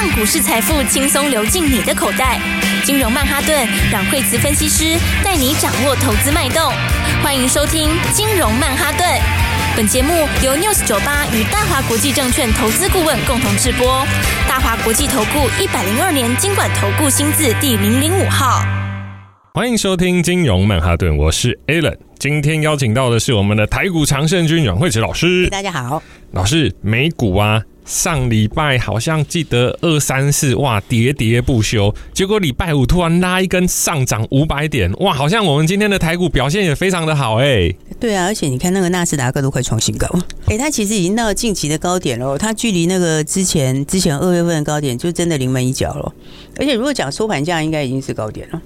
让股市财富轻松流进你的口袋。金融曼哈顿，让惠慈分析师带你掌握投资脉动。欢迎收听金融曼哈顿。本节目由 News 九八与大华国际证券投资顾问共同制播。大华国际投顾一百零二年金管投顾新字第零零五号。欢迎收听金融曼哈顿，我是 Alan。今天邀请到的是我们的台股常胜军阮惠慈老师。大家好，老师，美股啊。上礼拜好像记得二三四哇，跌跌不休，结果礼拜五突然拉一根上涨五百点哇，好像我们今天的台股表现也非常的好哎、欸。对啊，而且你看那个纳斯达克都快创新高，哎、它其实已经到了近期的高点了，它距离那个之前之前二月份的高点就真的临门一脚了，而且如果讲收盘价，应该已经是高点了。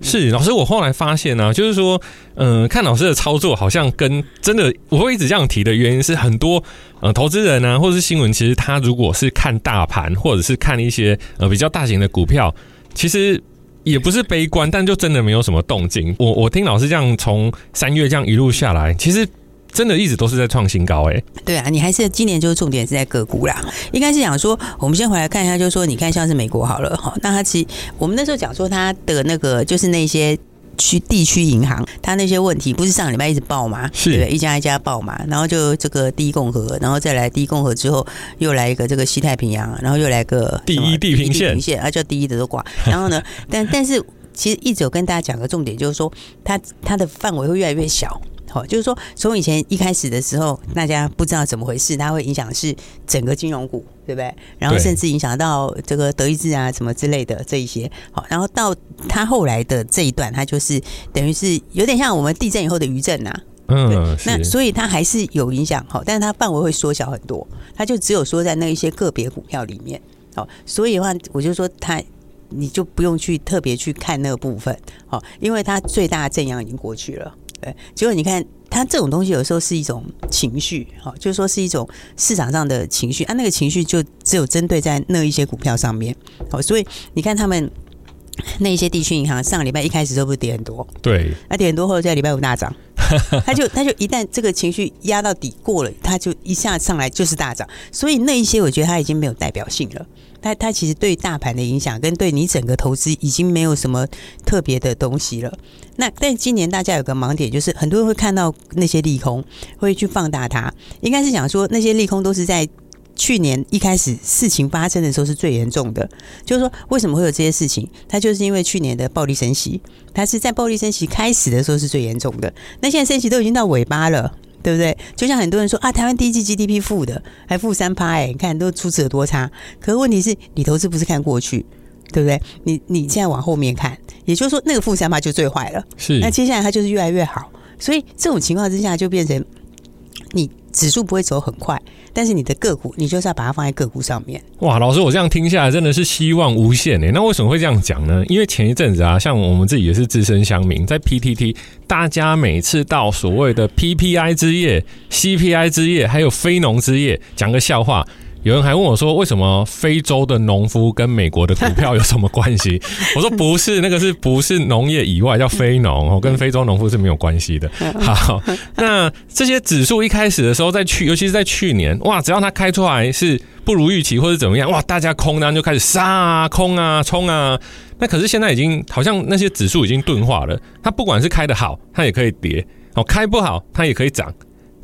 是老师，我后来发现呢、啊，就是说，嗯、看老师的操作好像跟真的，我会一直这样提的原因是，很多呃投资人呢、啊，或者是新闻，其实他如果是看大盘，或者是看一些呃比较大型的股票，其实也不是悲观，但就真的没有什么动静。我我听老师这样从三月这样一路下来，其实。真的一直都是在创新高哎、欸，对啊，你还是今年就是重点是在个股啦，应该是讲说，我们先回来看一下，就是说，你看像是美国好了哈，那它其实我们那时候讲说它的那个就是那些区地区银行，它那些问题不是上礼拜一直爆吗？是。对，一家一家爆嘛，然后就这个第一共和，然后再来第一共和之后又来一个这个西太平洋，然后又来个第一地平线，啊叫第一的都挂，然后呢，但但是其实一直有跟大家讲个重点，就是说它它的范围会越来越小。好，就是说，从以前一开始的时候，大家不知道怎么回事，它会影响是整个金融股，对不对？然后甚至影响到这个德意志啊什么之类的这一些。好，然后到它后来的这一段，它就是等于是有点像我们地震以后的余震呐。嗯，那所以它还是有影响，好，但是它范围会缩小很多，它就只有说在那一些个别股票里面。好，所以的话，我就说它，你就不用去特别去看那个部分，好，因为它最大的震央已经过去了。对，结果你看，它这种东西有时候是一种情绪，哈，就是说是一种市场上的情绪啊，那个情绪就只有针对在那一些股票上面，好，所以你看他们那一些地区银行上个礼拜一开始都不是跌很多，对，那跌很多后在礼拜五大涨，他就他就一旦这个情绪压到底过了，他就一下上来就是大涨，所以那一些我觉得他已经没有代表性了。他他其实对大盘的影响跟对你整个投资已经没有什么特别的东西了。那但今年大家有个盲点，就是很多人会看到那些利空，会去放大它。应该是想说那些利空都是在去年一开始事情发生的时候是最严重的。就是说为什么会有这些事情？它就是因为去年的暴力升息，它是在暴力升息开始的时候是最严重的。那现在升息都已经到尾巴了。对不对？就像很多人说啊，台湾第一季 GDP 负的，还负三趴哎，你看都出此有多差。可是问题是你投资不是看过去，对不对？你你现在往后面看，也就是说那个负三趴就最坏了。是，那接下来它就是越来越好。所以这种情况之下，就变成你指数不会走很快。但是你的个股，你就是要把它放在个股上面。哇，老师，我这样听下来真的是希望无限诶。那为什么会这样讲呢？因为前一阵子啊，像我们自己也是资深乡民，在 PTT，大家每次到所谓的 PPI 之夜、CPI 之夜，还有非农之夜，讲个笑话。有人还问我说：“为什么非洲的农夫跟美国的股票有什么关系？” 我说：“不是，那个是不是农业以外叫非农哦，跟非洲农夫是没有关系的。”好，那这些指数一开始的时候，在去，尤其是在去年，哇，只要它开出来是不如预期或者怎么样，哇，大家空单就开始杀啊，空啊，冲啊。那可是现在已经好像那些指数已经钝化了，它不管是开得好，它也可以跌；哦，开不好，它也可以涨。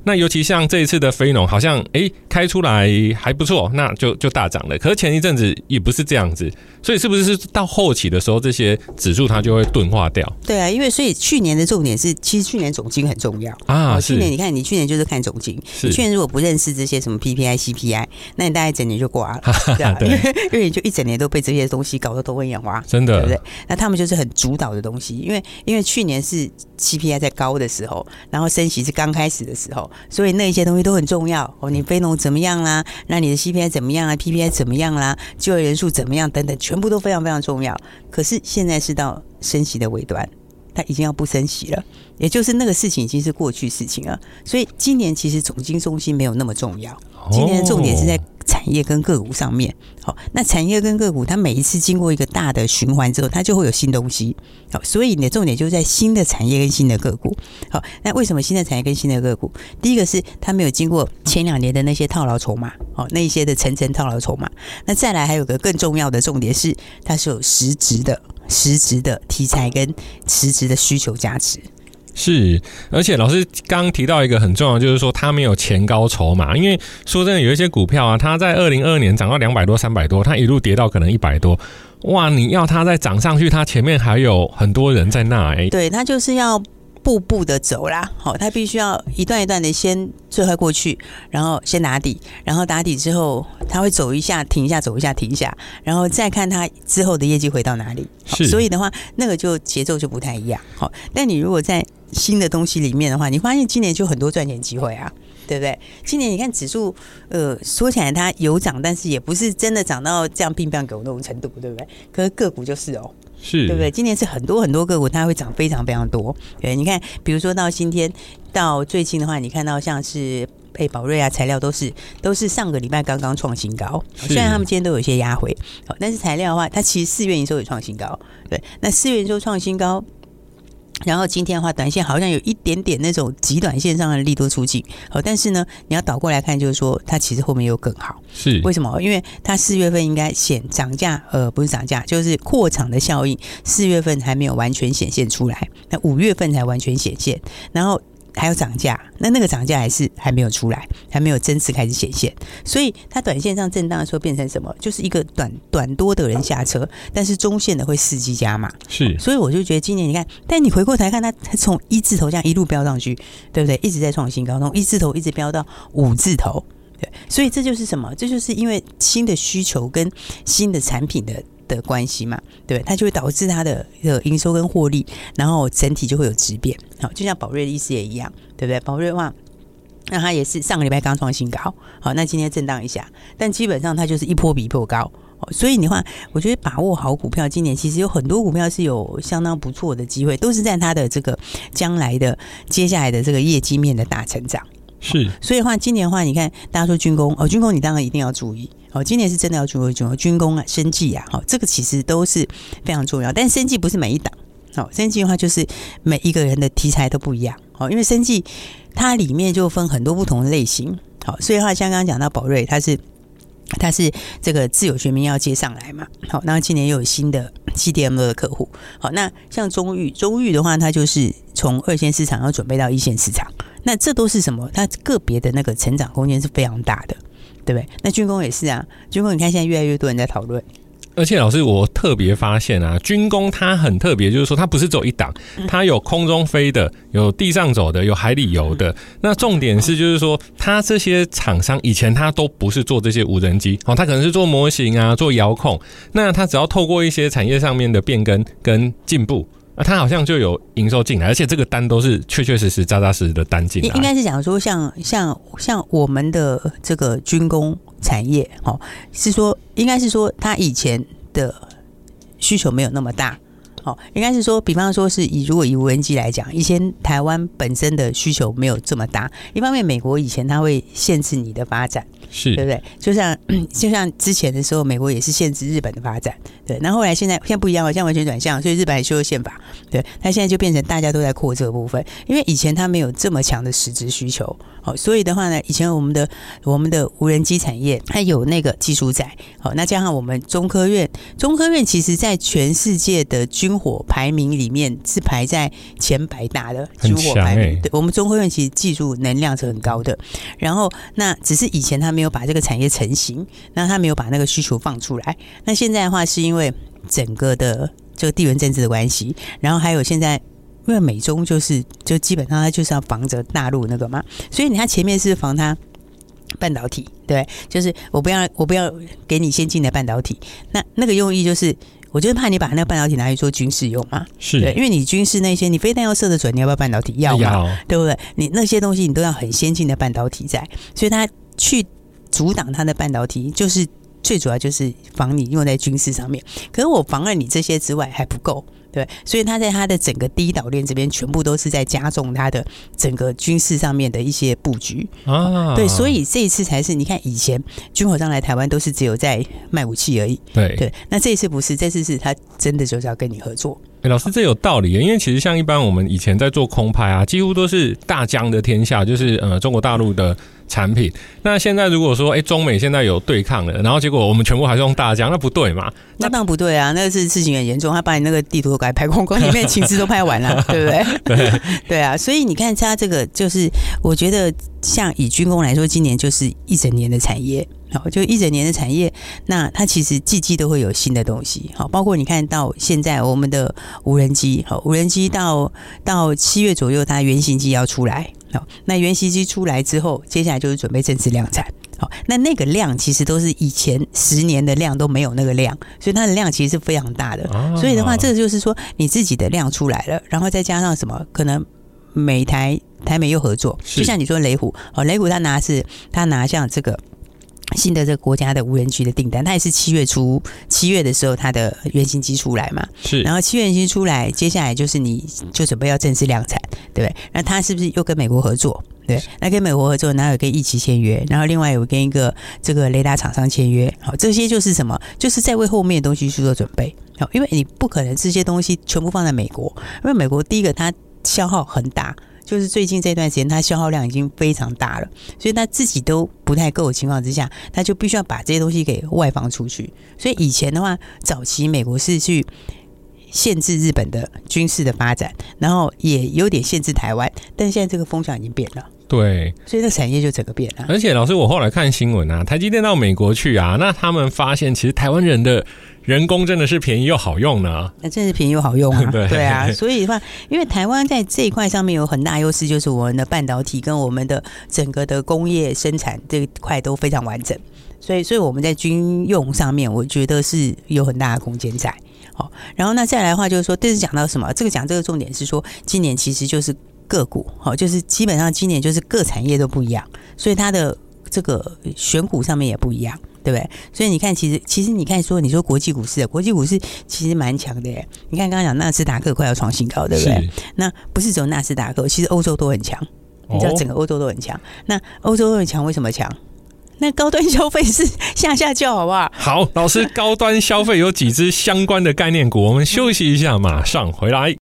那尤其像这一次的非农，好像诶、欸、开出来还不错，那就就大涨了。可是前一阵子也不是这样子，所以是不是是到后期的时候，这些指数它就会钝化掉？对啊，因为所以去年的重点是，其实去年总金很重要啊。去年你看，你去年就是看总金，你去年如果不认识这些什么 PPI、CPI，那你大概一整年就挂了，对啊，因为因为你就一整年都被这些东西搞得头昏眼花，真的，对不对？那他们就是很主导的东西，因为因为去年是 CPI 在高的时候，然后升息是刚开始的时候。所以那一些东西都很重要哦，你非农怎么样啦？那你的 CPI 怎么样啊？PPI 怎么样啦？就业人数怎么样？等等，全部都非常非常重要。可是现在是到升息的尾端，它已经要不升息了，也就是那个事情已经是过去事情了。所以今年其实总经中心没有那么重要，今年的重点是在产业跟个股上面。好，那产业跟个股，它每一次经过一个大的循环之后，它就会有新东西。好，所以你的重点就在新的产业跟新的个股。好，那为什么新的产业跟新的个股？第一个是它没有经过前两年的那些套牢筹码，好，那一些的层层套牢筹码。那再来还有个更重要的重点是，它是有实质的、实质的题材跟实质的需求价值。是，而且老师刚刚提到一个很重要，就是说它没有前高筹码。因为说真的，有一些股票啊，它在二零二二年涨到两百多、三百多，它一路跌到可能一百多，哇！你要它再涨上去，它前面还有很多人在那，哎，对，它就是要步步的走啦。好，它必须要一段一段的先最快过去，然后先打底，然后打底之后，它会走一下，停一下，走一下，停一下，然后再看它之后的业绩回到哪里。是，所以的话，那个就节奏就不太一样。好，但你如果在新的东西里面的话，你发现今年就很多赚钱机会啊，对不对？今年你看指数，呃，说起来它有涨，但是也不是真的涨到这样乒乓狗那种程度，对不对？可是个股就是哦，是对不对？今年是很多很多个股，它会涨非常非常多。对，你看，比如说到今天到最近的话，你看到像是配宝瑞啊，材料都是都是上个礼拜刚刚创新高，虽然他们今天都有一些压回，好，但是材料的话，它其实四月营收也创新高，对，那四月营收创新高。然后今天的话，短线好像有一点点那种极短线上的利多出尽，好，但是呢，你要倒过来看，就是说它其实后面又更好，是为什么？因为它四月份应该显涨价，呃，不是涨价，就是扩场的效应，四月份还没有完全显现出来，那五月份才完全显现，然后。还要涨价，那那个涨价还是还没有出来，还没有真实开始显现，所以它短线上震荡的时候变成什么？就是一个短短多的人下车，但是中线的会伺机加码。是，所以我就觉得今年你看，但你回过头来看，它它从一字头这样一路飙上去，对不对？一直在创新高，从一字头一直飙到五字头，对，所以这就是什么？这就是因为新的需求跟新的产品的。的关系嘛，对，它就会导致它的呃营收跟获利，然后整体就会有质变。好，就像宝瑞的意思也一样，对不对？宝瑞的话，那它也是上个礼拜刚创新高，好，那今天震荡一下，但基本上它就是一波比一波高。所以的话，我觉得把握好股票，今年其实有很多股票是有相当不错的机会，都是在它的这个将来的接下来的这个业绩面的大成长。是，所以的话，今年的话，你看大家说军工哦，军工你当然一定要注意。哦，今年是真的要注意军军工啊、生计啊，好，这个其实都是非常重要。但生计不是每一档，好，生计的话就是每一个人的题材都不一样，好，因为生计它里面就分很多不同的类型，好，所以的话像刚刚讲到宝瑞，它是它是这个自有学名要接上来嘛，好，那今年又有新的 CDM 的客户，好，那像中裕，中裕的话，它就是从二线市场要准备到一线市场，那这都是什么？它个别的那个成长空间是非常大的。对不对？那军工也是啊，军工你看现在越来越多人在讨论。而且老师，我特别发现啊，军工它很特别，就是说它不是走一档，它有空中飞的，有地上走的，有海里游的。那重点是，就是说它这些厂商以前它都不是做这些无人机，哦，它可能是做模型啊，做遥控。那它只要透过一些产业上面的变更跟进步。啊，他好像就有营收进来，而且这个单都是确确实实、扎扎实实的单进来。应该是讲说像，像像我们的这个军工产业，哦，是说应该是说，他以前的需求没有那么大，哦，应该是说，比方说是以如果以无人机来讲，以前台湾本身的需求没有这么大，一方面美国以前它会限制你的发展。是对不对？就像就像之前的时候，美国也是限制日本的发展，对。那后后来现在现在不一样了，现在完全转向，所以日本还修了宪法，对。那现在就变成大家都在扩这个部分，因为以前它没有这么强的实质需求，好，所以的话呢，以前我们的我们的无人机产业它有那个技术在，好，那加上我们中科院，中科院其实在全世界的军火排名里面是排在前百大的军火排名，对，我们中科院其实技术能量是很高的。然后那只是以前他没有。没有把这个产业成型，那他没有把那个需求放出来。那现在的话，是因为整个的这个地缘政治的关系，然后还有现在因为美中就是就基本上它就是要防着大陆那个嘛，所以你看前面是防它半导体，对，就是我不要我不要给你先进的半导体，那那个用意就是，我就是怕你把那个半导体拿去做军事用嘛，是对，因为你军事那些你非但要射得准，你要不要半导体？要对不对？你那些东西你都要很先进的半导体在，所以它去。阻挡它的半导体，就是最主要就是防你用在军事上面。可是我防了你这些之外还不够。对，所以他在他的整个第一岛链这边，全部都是在加重他的整个军事上面的一些布局啊。对，所以这一次才是你看，以前军火商来台湾都是只有在卖武器而已。对对，那这一次不是，这次是他真的就是要跟你合作。哎，老师，这有道理，因为其实像一般我们以前在做空拍啊，几乎都是大疆的天下，就是呃中国大陆的。产品，那现在如果说，哎、欸，中美现在有对抗了，然后结果我们全部还是用大疆，那不对嘛？那当然不对啊，那个是事情很严重，他把你那个地图都给拍光光，里面情资都拍完了，对不对？对对啊，所以你看他这个，就是我觉得像以军工来说，今年就是一整年的产业，好，就一整年的产业，那它其实季季都会有新的东西，好，包括你看到现在我们的无人机，好，无人机到到七月左右，它原型机要出来。好，那原型机出来之后，接下来就是准备正式量产。好，那那个量其实都是以前十年的量都没有那个量，所以它的量其实是非常大的。所以的话，这个就是说你自己的量出来了，然后再加上什么，可能美台台美又合作，就像你说雷虎，哦，雷虎他拿是，他拿像这个。新的这个国家的无人机的订单，它也是七月初七月的时候，它的原型机出来嘛。是，然后七月原型出来，接下来就是你就准备要正式量产，对不对？那它是不是又跟美国合作？对，那跟美国合作，然后有跟一起签约，然后另外有跟一个这个雷达厂商签约。好，这些就是什么？就是在为后面的东西去做准备。好，因为你不可能这些东西全部放在美国，因为美国第一个它消耗很大。就是最近这段时间，他消耗量已经非常大了，所以他自己都不太够的情况之下，他就必须要把这些东西给外放出去。所以以前的话，早期美国是去限制日本的军事的发展，然后也有点限制台湾，但现在这个风向已经变了。对，所以这产业就整个变了。而且老师，我后来看新闻啊，台积电到美国去啊，那他们发现其实台湾人的人工真的是便宜又好用呢。那真是便宜又好用啊。对对啊，所以的话，因为台湾在这一块上面有很大优势，就是我们的半导体跟我们的整个的工业生产这一块都非常完整，所以所以我们在军用上面，我觉得是有很大的空间在。好，然后那再来的话，就是说，这是讲到什么？这个讲这个重点是说，今年其实就是。个股好，就是基本上今年就是各产业都不一样，所以它的这个选股上面也不一样，对不对？所以你看，其实其实你看说，你说国际股市，国际股市其实蛮强的耶。你看刚刚讲纳斯达克快要创新高，对不对？那不是只有纳斯达克，其实欧洲都很强，你知道整个欧洲都很强。那欧洲都很强，为什么强？那高端消费是下下叫，好不好？好，老师，高端消费有几只相关的概念股？我们休息一下，马上回来。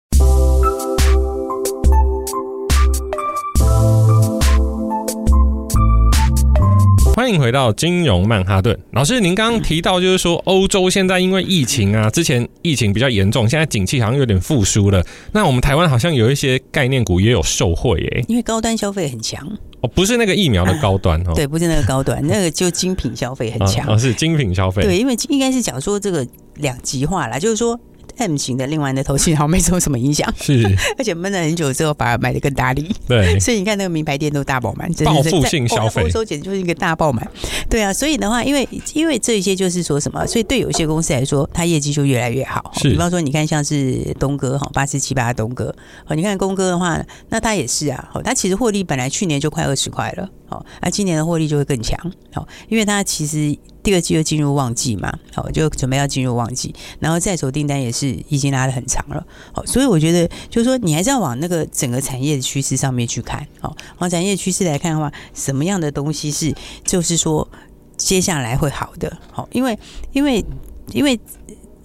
欢迎回到金融曼哈顿，老师，您刚刚提到就是说，欧洲现在因为疫情啊，之前疫情比较严重，现在景气好像有点复苏了。那我们台湾好像有一些概念股也有受惠耶，因为高端消费很强。哦，不是那个疫苗的 高端哦，对，不是那个高端，那个就精品消费很强，哦，是精品消费，对，因为应该是讲说这个两极化啦，就是说。M 型的另外的投信好没受什么影响，是，而且闷了很久之后反而买的更大力，对，所以你看那个名牌店都大爆满，报复性消费，欧洲简直就是一个大爆满，对啊，所以的话，因为因为这些就是说什么，所以对有一些公司来说，它业绩就越来越好，是，比方说你看像是东哥哈八四七八的东哥，哦，你看东哥的话，那他也是啊，哦，他其实获利本来去年就快二十块了。好，那今年的获利就会更强。好，因为它其实第二季又进入旺季嘛，好，就准备要进入旺季，然后在手订单也是已经拉得很长了。好，所以我觉得就是说，你还是要往那个整个产业的趋势上面去看。好，往产业趋势来看的话，什么样的东西是就是说接下来会好的？好，因为因为因为。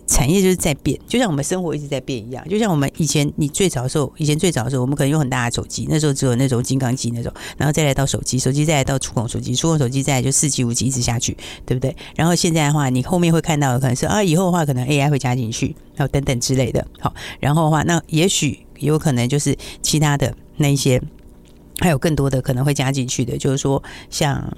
产业就是在变，就像我们生活一直在变一样。就像我们以前，你最早的时候，以前最早的时候，我们可能用很大的手机，那时候只有那种金刚机那种，然后再来到手机，手机再来到触控手机，触控手机再来就四 G、五 G 一直下去，对不对？然后现在的话，你后面会看到的可能是啊，以后的话可能 AI 会加进去，还有等等之类的。好，然后的话，那也许有可能就是其他的那一些，还有更多的可能会加进去的，就是说像。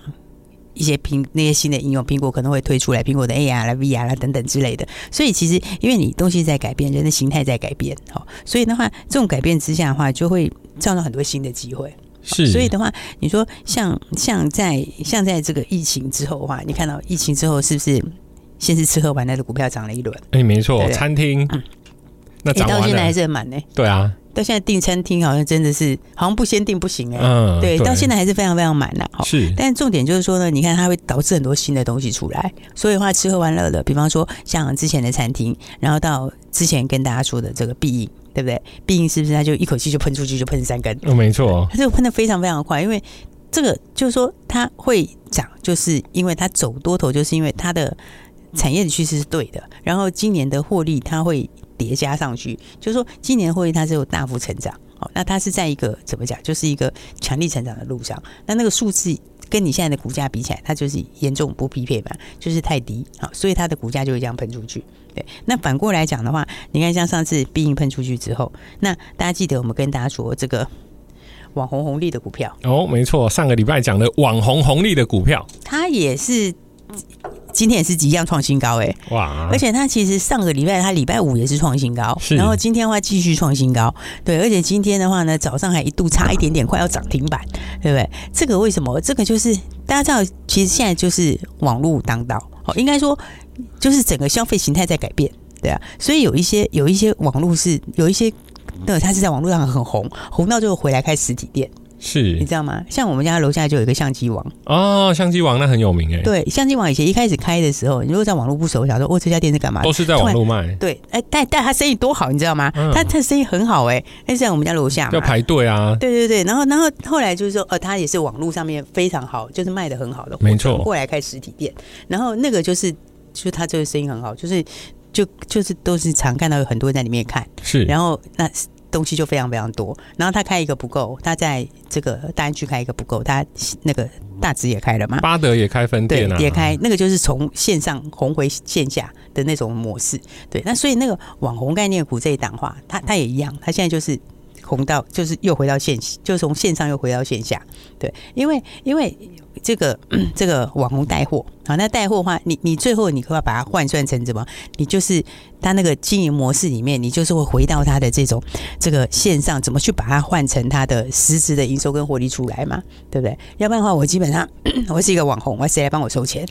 一些苹那些新的应用，苹果可能会推出来，苹果的 AR 啦、VR 啦等等之类的。所以其实因为你东西在改变，人的形态在改变，好，所以的话，这种改变之下的话，就会创造很多新的机会。是，所以的话，你说像像在像在这个疫情之后的话，你看到疫情之后是不是先是吃喝玩乐的股票涨了一轮？哎，没错，餐厅，嗯，那涨到现在还是很满呢。对啊。到现在订餐厅好像真的是好像不先订不行哎、欸。嗯，对，到现在还是非常非常满的。是，但重点就是说呢，你看它会导致很多新的东西出来，所以的话吃喝玩乐的，比方说像之前的餐厅，然后到之前跟大家说的这个必应，对不对？必应是不是它就一口气就喷出去就喷三根？嗯，没错，它就喷的非常非常快，因为这个就是说它会涨，就是因为它走多头，就是因为它的产业的趋势是对的，然后今年的获利它会叠加上去，就是说今年获利它是有大幅成长。哦，那它是在一个怎么讲，就是一个强力成长的路上。那那个数字跟你现在的股价比起来，它就是严重不匹配嘛，就是太低。好，所以它的股价就会这样喷出去。对，那反过来讲的话，你看像上次必应喷出去之后，那大家记得我们跟大家说这个网红红利的股票哦，没错，上个礼拜讲的网红红利的股票，它也是。今天也是即将创新高哎、欸，哇！而且它其实上个礼拜它礼拜五也是创新高，然后今天的话继续创新高，对，而且今天的话呢，早上还一度差一点点快要涨停板，对不对？这个为什么？这个就是大家知道，其实现在就是网络当道，哦，应该说就是整个消费形态在改变，对啊，所以有一些有一些网络是有一些，对，它是在网络上很红，红到最后回来开实体店。是，你知道吗？像我们家楼下就有一个相机王哦，相机王那很有名哎。对，相机王以前一开始开的时候，你如果在网络不熟，想说哦，这家店是干嘛？都是在网络卖。对，哎，但但他生意多好，你知道吗？嗯、他他生意很好哎，那是在我们家楼下嘛，要排队啊。对对对，然后然后后来就是说，呃，他也是网络上面非常好，就是卖的很好的，没错。过来开实体店，然后那个就是，就是他这个生意很好，就是就就是都是常看到有很多人在里面看，是，然后那。东西就非常非常多，然后他开一个不够，他在这个大安区开一个不够，他那个大直也开了嘛，巴德也开分店啊，对，也开，那个就是从线上红回线下的那种模式，对，那所以那个网红概念股这一档话，它它也一样，它现在就是红到就是又回到线，就从线上又回到线下，对，因为因为。这个 这个网红带货啊，那带货的话，你你最后你可要把它换算成什么？你就是他那个经营模式里面，你就是会回到他的这种这个线上，怎么去把它换成他的实质的营收跟获利出来嘛？对不对？要不然的话，我基本上 我是一个网红，我谁来帮我收钱？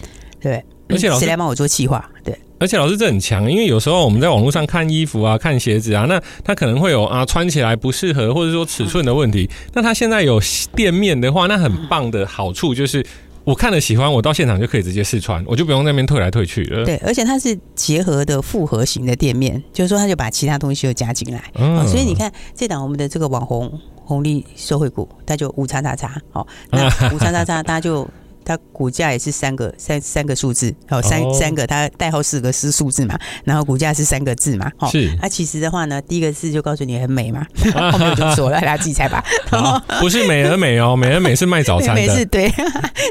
对？而且老师谁来帮我做企划？对。而且老师这很强，因为有时候我们在网络上看衣服啊、看鞋子啊，那他可能会有啊穿起来不适合，或者说尺寸的问题。那他现在有店面的话，那很棒的好处就是，我看了喜欢，我到现场就可以直接试穿，我就不用那边退来退去了。对，而且它是结合的复合型的店面，就是说他就把其他东西又加进来。嗯，所以你看这档我们的这个网红红利社会股，它就五叉叉叉，好，那 五叉叉叉，它就。它股价也是三个三三个数字，哦，三三个，它代号四个是数字嘛，然后股价是三个字嘛，哦，是。那、啊、其实的话呢，第一个字就告诉你很美嘛，后面就说了，大家自己猜吧。不是美而美哦，美而美是卖早餐的，美是对，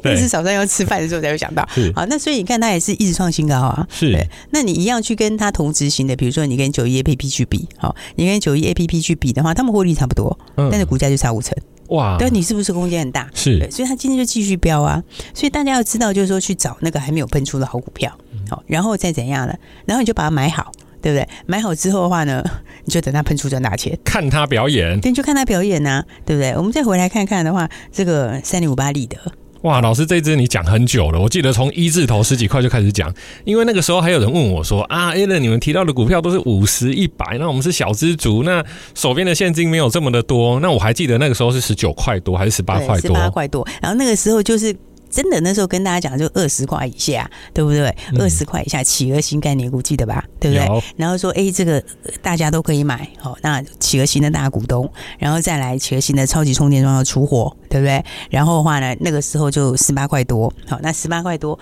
那是早上要吃饭的时候才会想到。好，那所以你看它也是一直创新高啊。是。那你一样去跟它同质型的，比如说你跟九一 A P P 去比，好，你跟九一 A P P 去比的话，他们获利差不多，但是股价就差五成。哇！但，你是不是空间很大？是，对，所以它今天就继续飙啊！所以大家要知道，就是说去找那个还没有喷出的好股票，好，然后再怎样呢？然后你就把它买好，对不对？买好之后的话呢，你就等它喷出赚大钱，看它表演，对，就看它表演呐、啊，对不对？我们再回来看看的话，这个三零五八立德。哇，老师，这支你讲很久了，我记得从一字头十几块就开始讲，因为那个时候还有人问我说啊，Alan，你们提到的股票都是五十、一百，那我们是小资族，那手边的现金没有这么的多，那我还记得那个时候是十九块多还是十八块多？十八块多，然后那个时候就是。真的那时候跟大家讲，就二十块以下，对不对？二十块以下企鹅新概念股，记得吧？对不对？然后说，哎，这个大家都可以买，好，那企鹅新的大股东，然后再来企鹅新的超级充电桩要出货，对不对？然后的话呢，那个时候就十八块多，好，那十八块多，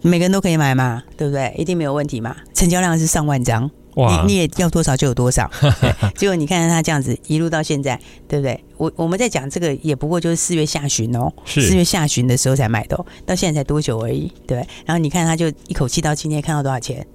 每个人都可以买嘛，对不对？一定没有问题嘛，成交量是上万张。哇你你也要多少就有多少，结果你看看他这样子一路到现在，对不对？我我们在讲这个也不过就是四月下旬哦，四月下旬的时候才买的，到现在才多久而已，对。然后你看他就一口气到今天看到多少钱？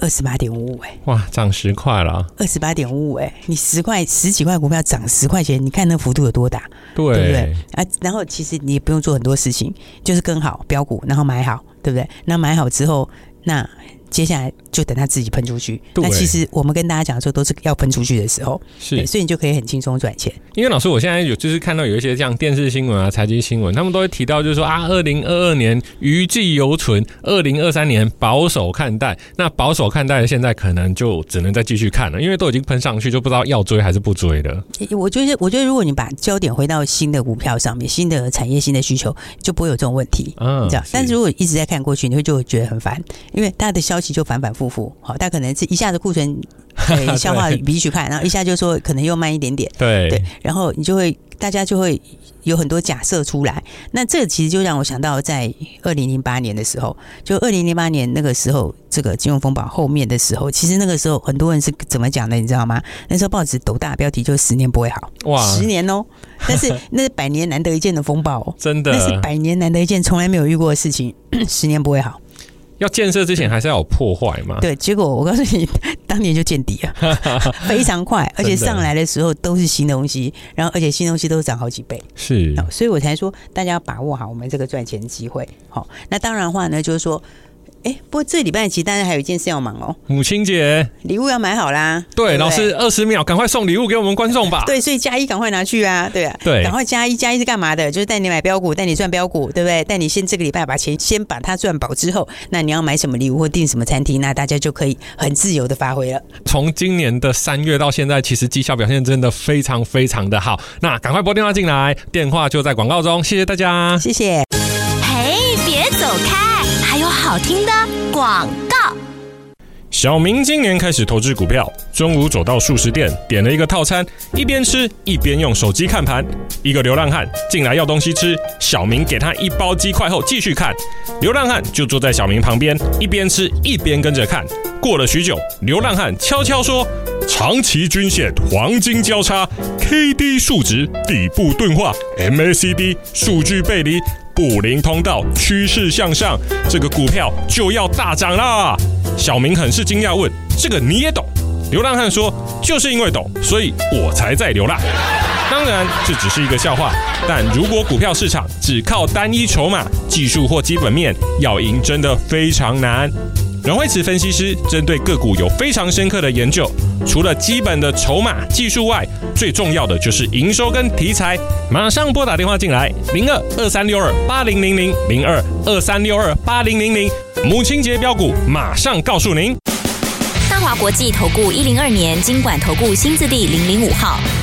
二十八点五五哎，哇，涨十块了，二十八点五五哎，你十块十几块股票涨十块钱，你看那幅度有多大？对，对不对？啊，然后其实你也不用做很多事情，就是跟好标股，然后买好，对不对？那买好之后，那。接下来就等它自己喷出去。对那其实我们跟大家讲的时候，都是要喷出去的时候，是，所以你就可以很轻松赚钱。因为老师，我现在有就是看到有一些像电视新闻啊、财经新闻，他们都会提到，就是说啊，二零二二年余悸犹存，二零二三年保守看待。那保守看待的，现在可能就只能再继续看了，因为都已经喷上去，就不知道要追还是不追了。我觉得，我觉得如果你把焦点回到新的股票上面，新的产业、新的需求，就不会有这种问题。嗯，这样。但是如果一直在看过去，你会就会觉得很烦，因为大家的消息就反反复复。好，他可能是一下子库存 对消化比去看，然后一下就说可能又慢一点点。对对，然后你就会大家就会有很多假设出来。那这其实就让我想到，在二零零八年的时候，就二零零八年那个时候，这个金融风暴后面的时候，其实那个时候很多人是怎么讲的，你知道吗？那时候报纸斗大标题就“十年不会好”，哇，十年哦。但是那是百年难得一见的风暴哦，真的，那是百年难得一见，从来没有遇过的事情，十年不会好。要建设之前还是要有破坏嘛？对，结果我告诉你，当年就见底了，非常快，而且上来的时候都是新东西，然后而且新东西都涨好几倍，是，所以我才说大家要把握好我们这个赚钱机会。好，那当然的话呢，就是说。哎，不过这礼拜其实大家还有一件事要忙哦，母亲节礼物要买好啦。对，对对老师二十秒，赶快送礼物给我们观众吧。对，所以加一赶快拿去啊，对啊，对，赶快加一，加一是干嘛的？就是带你买标股，带你赚标股，对不对？带你先这个礼拜把钱先把它赚饱之后，那你要买什么礼物或订什么餐厅，那大家就可以很自由的发挥了。从今年的三月到现在，其实绩效表现真的非常非常的好。那赶快拨电话进来，电话就在广告中。谢谢大家，谢谢。好听的。广告。小明今年开始投资股票，中午走到素食店，点了一个套餐，一边吃一边用手机看盘。一个流浪汉进来要东西吃，小明给他一包鸡块后继续看。流浪汉就坐在小明旁边，一边吃一边跟着看。过了许久，流浪汉悄悄说：“长期均线黄金交叉，KD 数值底部钝化，MACD 数据背离。”布林通道趋势向上，这个股票就要大涨啦！小明很是惊讶，问：“这个你也懂？”流浪汉说：“就是因为懂，所以我才在流浪。”当然，这只是一个笑话。但如果股票市场只靠单一筹码、技术或基本面，要赢真的非常难。阮慧慈分析师针对个股有非常深刻的研究，除了基本的筹码技术外，最重要的就是营收跟题材。马上拨打电话进来，零二二三六二八零零零零二二三六二八零零零。母亲节标股，马上告诉您。大华国际投顾一零二年金管投顾新字第零零五号。